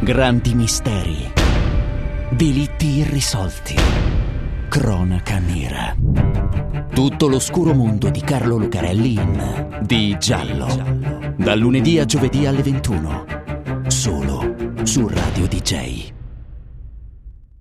Grandi misteri. Delitti irrisolti. Cronaca nera. Tutto l'oscuro mondo di Carlo Lucarelli in Di Giallo. Dal lunedì a giovedì alle 21. Solo su Radio DJ.